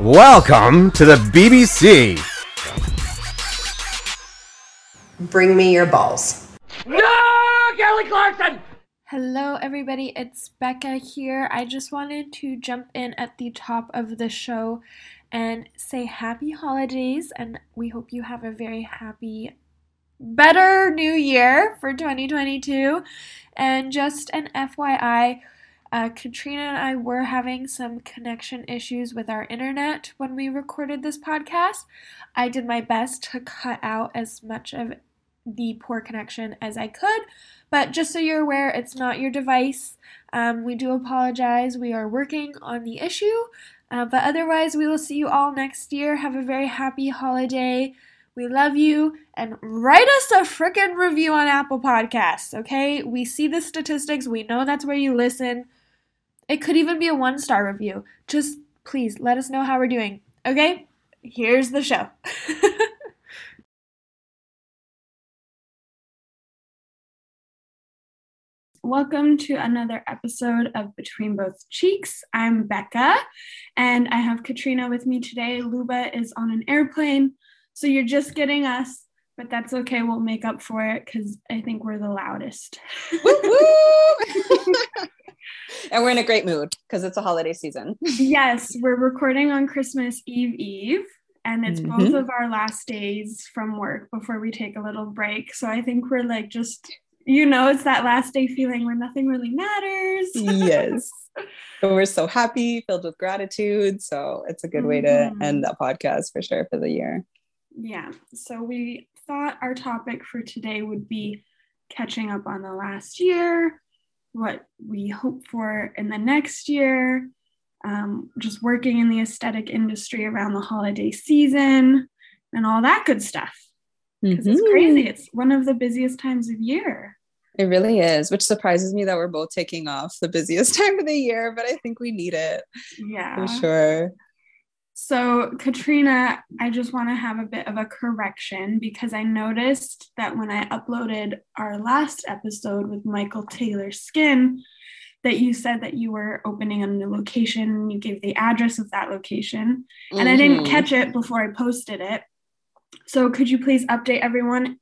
Welcome to the BBC. Bring me your balls. No, Kelly Clarkson! Hello, everybody. It's Becca here. I just wanted to jump in at the top of the show and say happy holidays, and we hope you have a very happy, better new year for 2022. And just an FYI, uh, Katrina and I were having some connection issues with our internet when we recorded this podcast. I did my best to cut out as much of the poor connection as I could, but just so you're aware, it's not your device. Um, we do apologize. We are working on the issue, uh, but otherwise, we will see you all next year. Have a very happy holiday. We love you and write us a freaking review on Apple Podcasts, okay? We see the statistics, we know that's where you listen. It could even be a one star review. Just please let us know how we're doing. Okay? Here's the show. Welcome to another episode of Between Both Cheeks. I'm Becca and I have Katrina with me today. Luba is on an airplane, so you're just getting us, but that's okay. We'll make up for it because I think we're the loudest. and we're in a great mood because it's a holiday season. yes, we're recording on Christmas Eve Eve, and it's mm-hmm. both of our last days from work before we take a little break. So I think we're like just, you know, it's that last day feeling where nothing really matters. yes. But we're so happy, filled with gratitude. So it's a good way to mm-hmm. end that podcast for sure for the year. Yeah. So we thought our topic for today would be catching up on the last year, what we hope for in the next year, um, just working in the aesthetic industry around the holiday season, and all that good stuff. Because mm-hmm. it's crazy. It's one of the busiest times of year. It really is, which surprises me that we're both taking off the busiest time of the year, but I think we need it. Yeah. For sure. So, Katrina, I just want to have a bit of a correction because I noticed that when I uploaded our last episode with Michael Taylor Skin, that you said that you were opening a new location. You gave the address of that location, and mm-hmm. I didn't mm-hmm. catch it before I posted it. So, could you please update everyone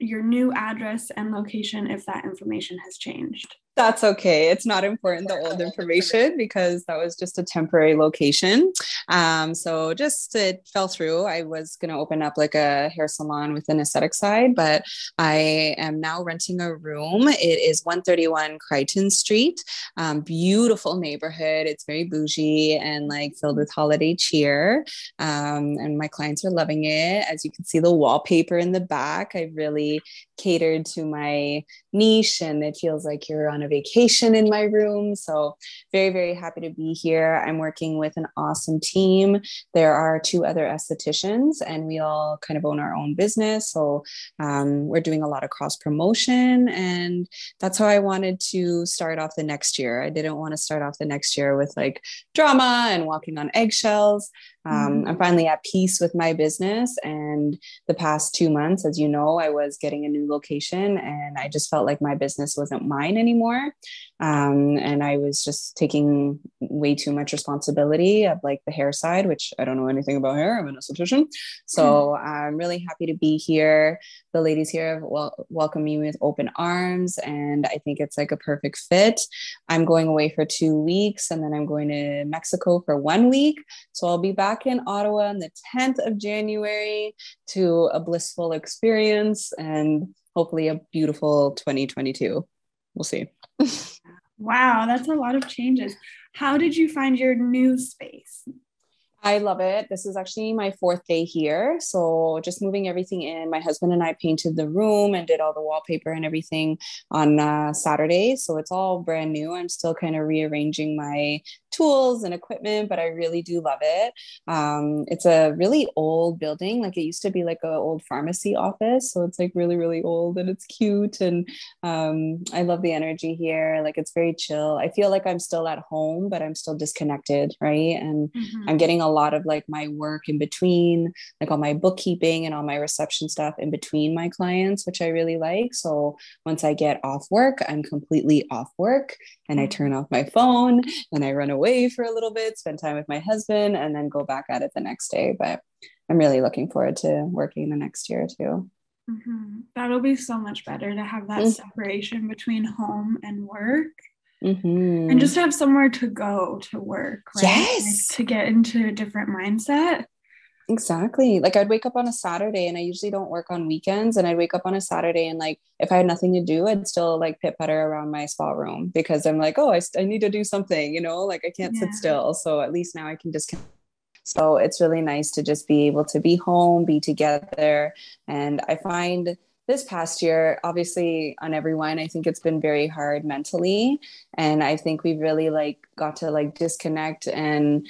your new address and location if that information has changed? That's okay. It's not important, the old information, because that was just a temporary location. Um, so just it fell through. I was going to open up like a hair salon with an aesthetic side, but I am now renting a room. It is 131 Crichton Street. Um, beautiful neighborhood. It's very bougie and like filled with holiday cheer. Um, and my clients are loving it. As you can see, the wallpaper in the back, I really catered to my niche and it feels like you're on a vacation in my room. So, very, very happy to be here. I'm working with an awesome team. There are two other estheticians, and we all kind of own our own business. So, um, we're doing a lot of cross promotion, and that's how I wanted to start off the next year. I didn't want to start off the next year with like drama and walking on eggshells. Um, mm-hmm. I'm finally at peace with my business. And the past two months, as you know, I was getting a new location and I just felt like my business wasn't mine anymore. Um, and I was just taking way too much responsibility of like the hair side, which I don't know anything about hair. I'm an esthetician. So mm-hmm. I'm really happy to be here. The ladies here have wel- welcomed me with open arms. And I think it's like a perfect fit. I'm going away for two weeks and then I'm going to Mexico for one week. So I'll be back back in Ottawa on the 10th of January to a blissful experience and hopefully a beautiful 2022. We'll see. wow, that's a lot of changes. How did you find your new space? I love it. This is actually my fourth day here. So just moving everything in. My husband and I painted the room and did all the wallpaper and everything on uh, Saturday. So it's all brand new. I'm still kind of rearranging my tools and equipment, but I really do love it. Um, it's a really old building. Like it used to be like an old pharmacy office. So it's like really, really old and it's cute. And um, I love the energy here. Like it's very chill. I feel like I'm still at home, but I'm still disconnected. Right. And mm-hmm. I'm getting a lot of like my work in between, like all my bookkeeping and all my reception stuff in between my clients, which I really like. So once I get off work, I'm completely off work and I turn off my phone and I run away for a little bit, spend time with my husband, and then go back at it the next day. But I'm really looking forward to working the next year too. Mm-hmm. That'll be so much better to have that mm-hmm. separation between home and work. Mm-hmm. And just have somewhere to go to work, right? Yes. Like to get into a different mindset. Exactly. Like I'd wake up on a Saturday and I usually don't work on weekends. And I'd wake up on a Saturday and like if I had nothing to do, I'd still like pit putter around my spa room because I'm like, oh, I, I need to do something, you know, like I can't yeah. sit still. So at least now I can just so it's really nice to just be able to be home, be together. And I find this past year, obviously on everyone, I think it's been very hard mentally. And I think we've really like got to like disconnect and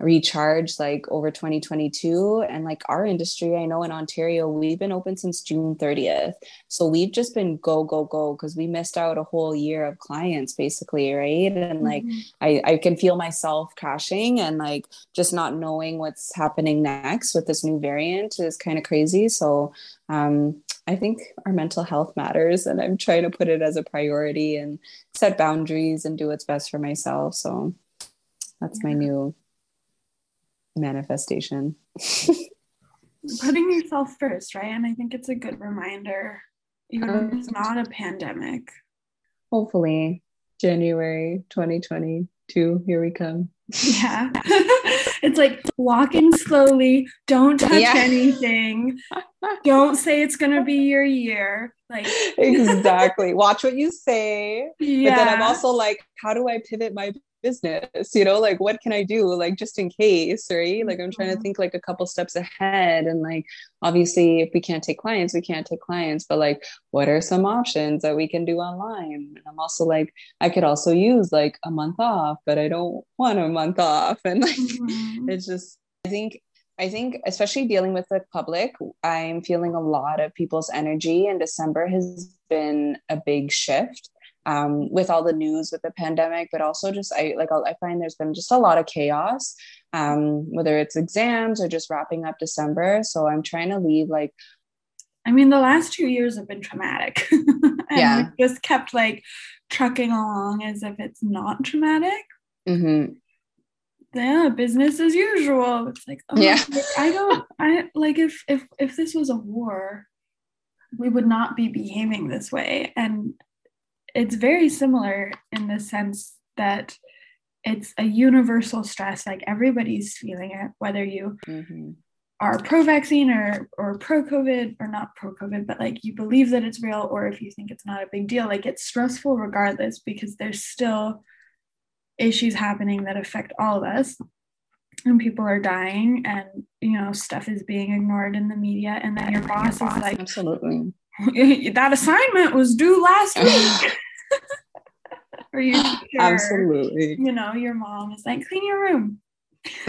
recharge like over 2022 and like our industry i know in ontario we've been open since june 30th so we've just been go go go because we missed out a whole year of clients basically right and like mm-hmm. I, I can feel myself crashing and like just not knowing what's happening next with this new variant is kind of crazy so um I think our mental health matters, and I'm trying to put it as a priority and set boundaries and do what's best for myself. So that's yeah. my new manifestation. Putting yourself first, right? And I think it's a good reminder, even um, if it's not a pandemic. Hopefully, January 2022, here we come. Yeah. it's like walking slowly, don't touch yeah. anything, don't say it's to be your year. Like, exactly. Watch what you say. Yeah. But then I'm also like, how do I pivot my business you know like what can i do like just in case right like i'm trying to mm-hmm. think like a couple steps ahead and like obviously if we can't take clients we can't take clients but like what are some options that we can do online and i'm also like i could also use like a month off but i don't want a month off and like mm-hmm. it's just i think I think, especially dealing with the public, I'm feeling a lot of people's energy, and December has been a big shift um, with all the news with the pandemic, but also just I like I find there's been just a lot of chaos, um, whether it's exams or just wrapping up December. So I'm trying to leave like. I mean, the last two years have been traumatic. and yeah. just kept like trucking along as if it's not traumatic. Mm-hmm yeah business as usual it's like oh, yeah i don't i like if if if this was a war we would not be behaving this way and it's very similar in the sense that it's a universal stress like everybody's feeling it whether you mm-hmm. are pro-vaccine or or pro-covid or not pro-covid but like you believe that it's real or if you think it's not a big deal like it's stressful regardless because there's still issues happening that affect all of us and people are dying and you know stuff is being ignored in the media and then your boss, your boss is like absolutely that assignment was due last week. Are you sure? Absolutely. You know, your mom is like, clean your room.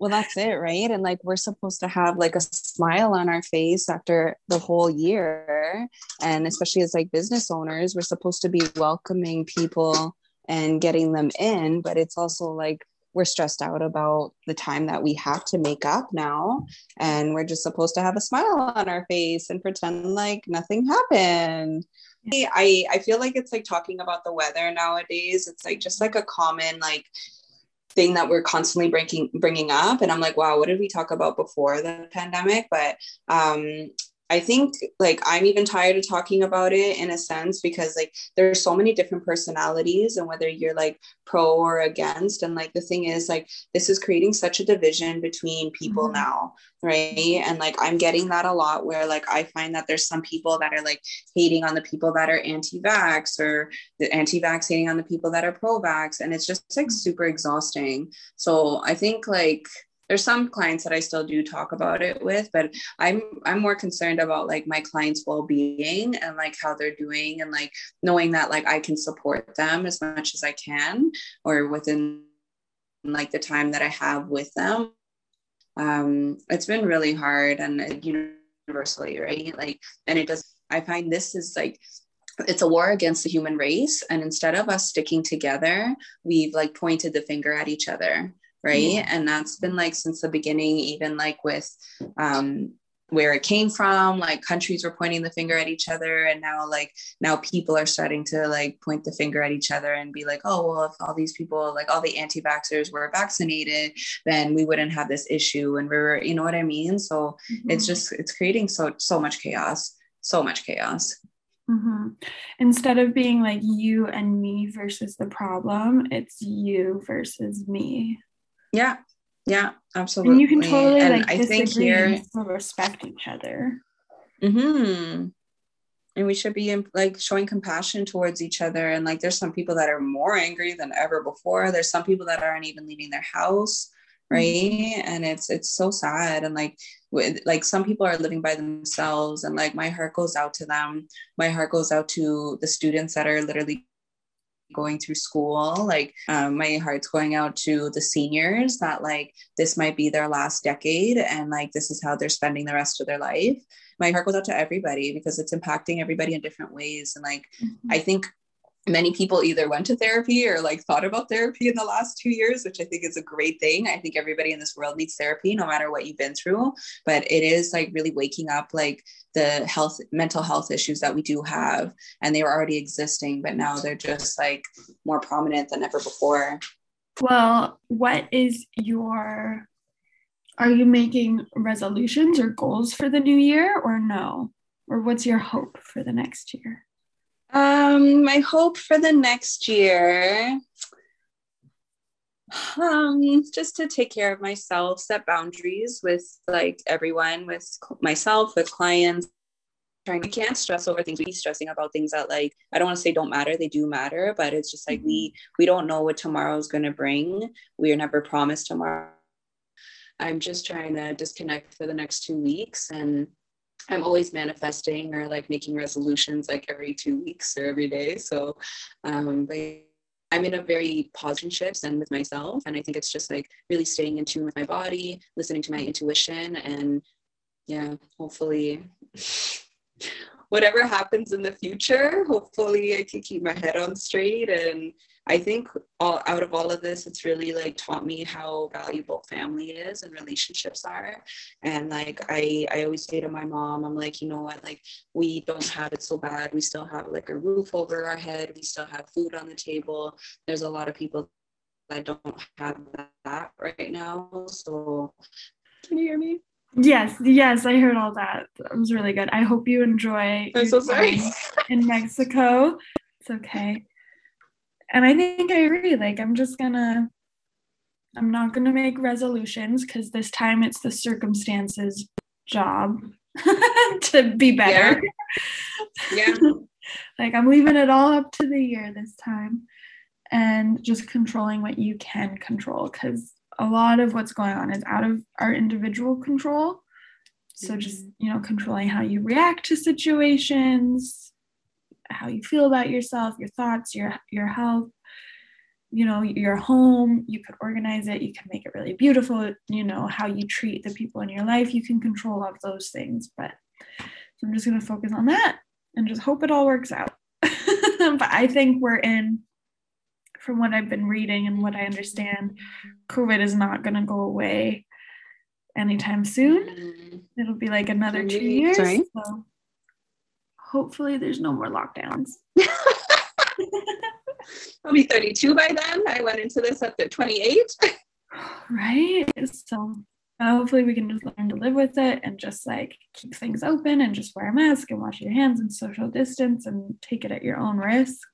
well, that's it, right? And like, we're supposed to have like a smile on our face after the whole year. And especially as like business owners, we're supposed to be welcoming people and getting them in. But it's also like, we're stressed out about the time that we have to make up now and we're just supposed to have a smile on our face and pretend like nothing happened i i feel like it's like talking about the weather nowadays. It's like just like a common like thing that we're constantly bringing bringing up. And i'm like wow what did we talk about before the pandemic? But um I think like I'm even tired of talking about it in a sense because like there's so many different personalities and whether you're like pro or against and like the thing is like this is creating such a division between people mm-hmm. now right and like I'm getting that a lot where like I find that there's some people that are like hating on the people that are anti-vax or the anti-vax hating on the people that are pro-vax and it's just like mm-hmm. super exhausting so I think like there's some clients that I still do talk about it with, but I'm I'm more concerned about like my clients' well-being and like how they're doing and like knowing that like I can support them as much as I can or within like the time that I have with them. Um, it's been really hard and universally, right? Like, and it does. I find this is like it's a war against the human race and instead of us sticking together we've like pointed the finger at each other right? And that's been like since the beginning even like with um where it came from like countries were pointing the finger at each other and now like now people are starting to like point the finger at each other and be like oh well if all these people like all the anti-vaxxers were vaccinated then we wouldn't have this issue. And we are you know what i mean? So mm-hmm. it's just it's creating so so much chaos so much chaos. Mm-hmm. instead of being like you and me versus the problem it's you versus me yeah yeah, absolutely. And you can totally and like I think here respect each other. Hmm. And we should be like showing compassion towards each other. And like, there's some people that are more angry than ever before. There's some people that aren't even leaving their house, mm-hmm. right? Mm-hmm. And it's it's so sad. And like, with like some people are living by themselves, and like my heart goes out to them. My heart goes out to the students that are literally going through school like um, my heart's going out to the seniors that like this might be their last decade and like this is how they're spending the rest of their life my heart goes out to everybody because it's impacting everybody in different ways and like mm-hmm. i think many people either went to therapy or like thought about therapy in the last two years, which I think is a great thing. I think everybody in this world needs therapy, no matter what you've been through. But it is like really waking up like the health, mental health issues that we do have. And they were already existing, but now they're just like more prominent than ever before. Well, what is your, are you making resolutions or goals for the new year or no? Or what's your hope for the next year? Um, my hope for the next year, um, just to take care of myself, set boundaries with like everyone, with myself, with clients. Trying, I can't stress over things. We be stressing about things that like I don't want to say don't matter. They do matter, but it's just like mm-hmm. we we don't know what tomorrow is going to bring. We are never promised tomorrow. I'm just trying to disconnect for the next two weeks and I'm always manifesting or like making resolutions like every two weeks or every day. So, um, but I'm in a very positive shifts and with myself. And I think it's just like really staying in tune with my body, listening to my intuition, and yeah, hopefully whatever happens in the future, hopefully I can keep my head on straight and I think all out of all of this, it's really like taught me how valuable family is and relationships are. And like I, I always say to my mom, I'm like, you know what, like we don't have it so bad. We still have like a roof over our head. We still have food on the table. There's a lot of people that don't have that right now. So can you hear me? Yes, yes, I heard all that. It was really good. I hope you enjoy. I'm so sorry. in Mexico. It's okay and I think I agree. Like, I'm just gonna, I'm not gonna make resolutions because this time it's the circumstances job to be better. Yeah. yeah. like, I'm leaving it all up to the year this time and just controlling what you can control because a lot of what's going on is out of our individual control. So, just, mm-hmm. you know, controlling how you react to situations, how you feel about yourself, your thoughts, your your health, you know, your home, you could organize it, you can make it really beautiful, you know, how you treat the people in your life, you can control all of those things. But so I'm just going to focus on that and just hope it all works out. but I think we're in from what I've been reading and what I understand, COVID is not going to go away anytime soon. Mm-hmm. It'll be like another two years. Sorry? So hopefully there's no more lockdowns. I'll be 32 by then. I went into this at the 28. right. So hopefully we can just learn to live with it and just like keep things open and just wear a mask and wash your hands and social distance and take it at your own risk.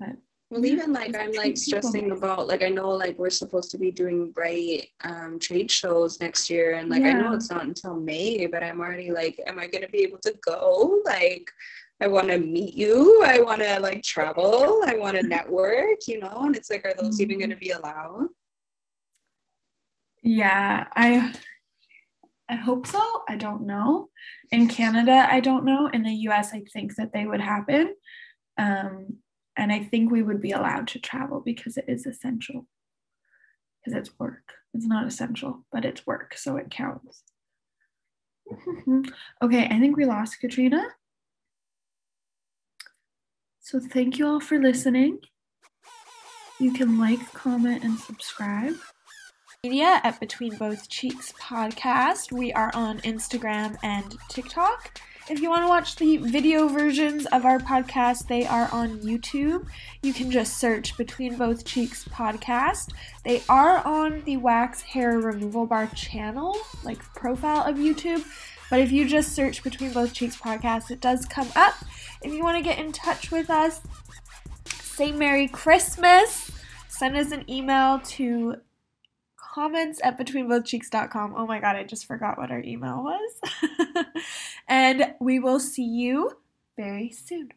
But well, even like I'm like stressing about like I know like we're supposed to be doing bright um, trade shows next year, and like yeah. I know it's not until May, but I'm already like, am I gonna be able to go? Like, I want to meet you. I want to like travel. I want to network. You know, and it's like, are those mm-hmm. even gonna be allowed? Yeah, I I hope so. I don't know. In Canada, I don't know. In the US, I think that they would happen. Um, and I think we would be allowed to travel because it is essential. Because it's work. It's not essential, but it's work, so it counts. okay, I think we lost Katrina. So thank you all for listening. You can like, comment, and subscribe. Media at Between Both Cheeks podcast. We are on Instagram and TikTok. If you want to watch the video versions of our podcast, they are on YouTube. You can just search Between Both Cheeks podcast. They are on the Wax Hair Removal Bar channel, like profile of YouTube. But if you just search Between Both Cheeks podcast, it does come up. If you want to get in touch with us, say Merry Christmas. Send us an email to comments at betweenbothcheeks.com. Oh my god, I just forgot what our email was. and we will see you very soon.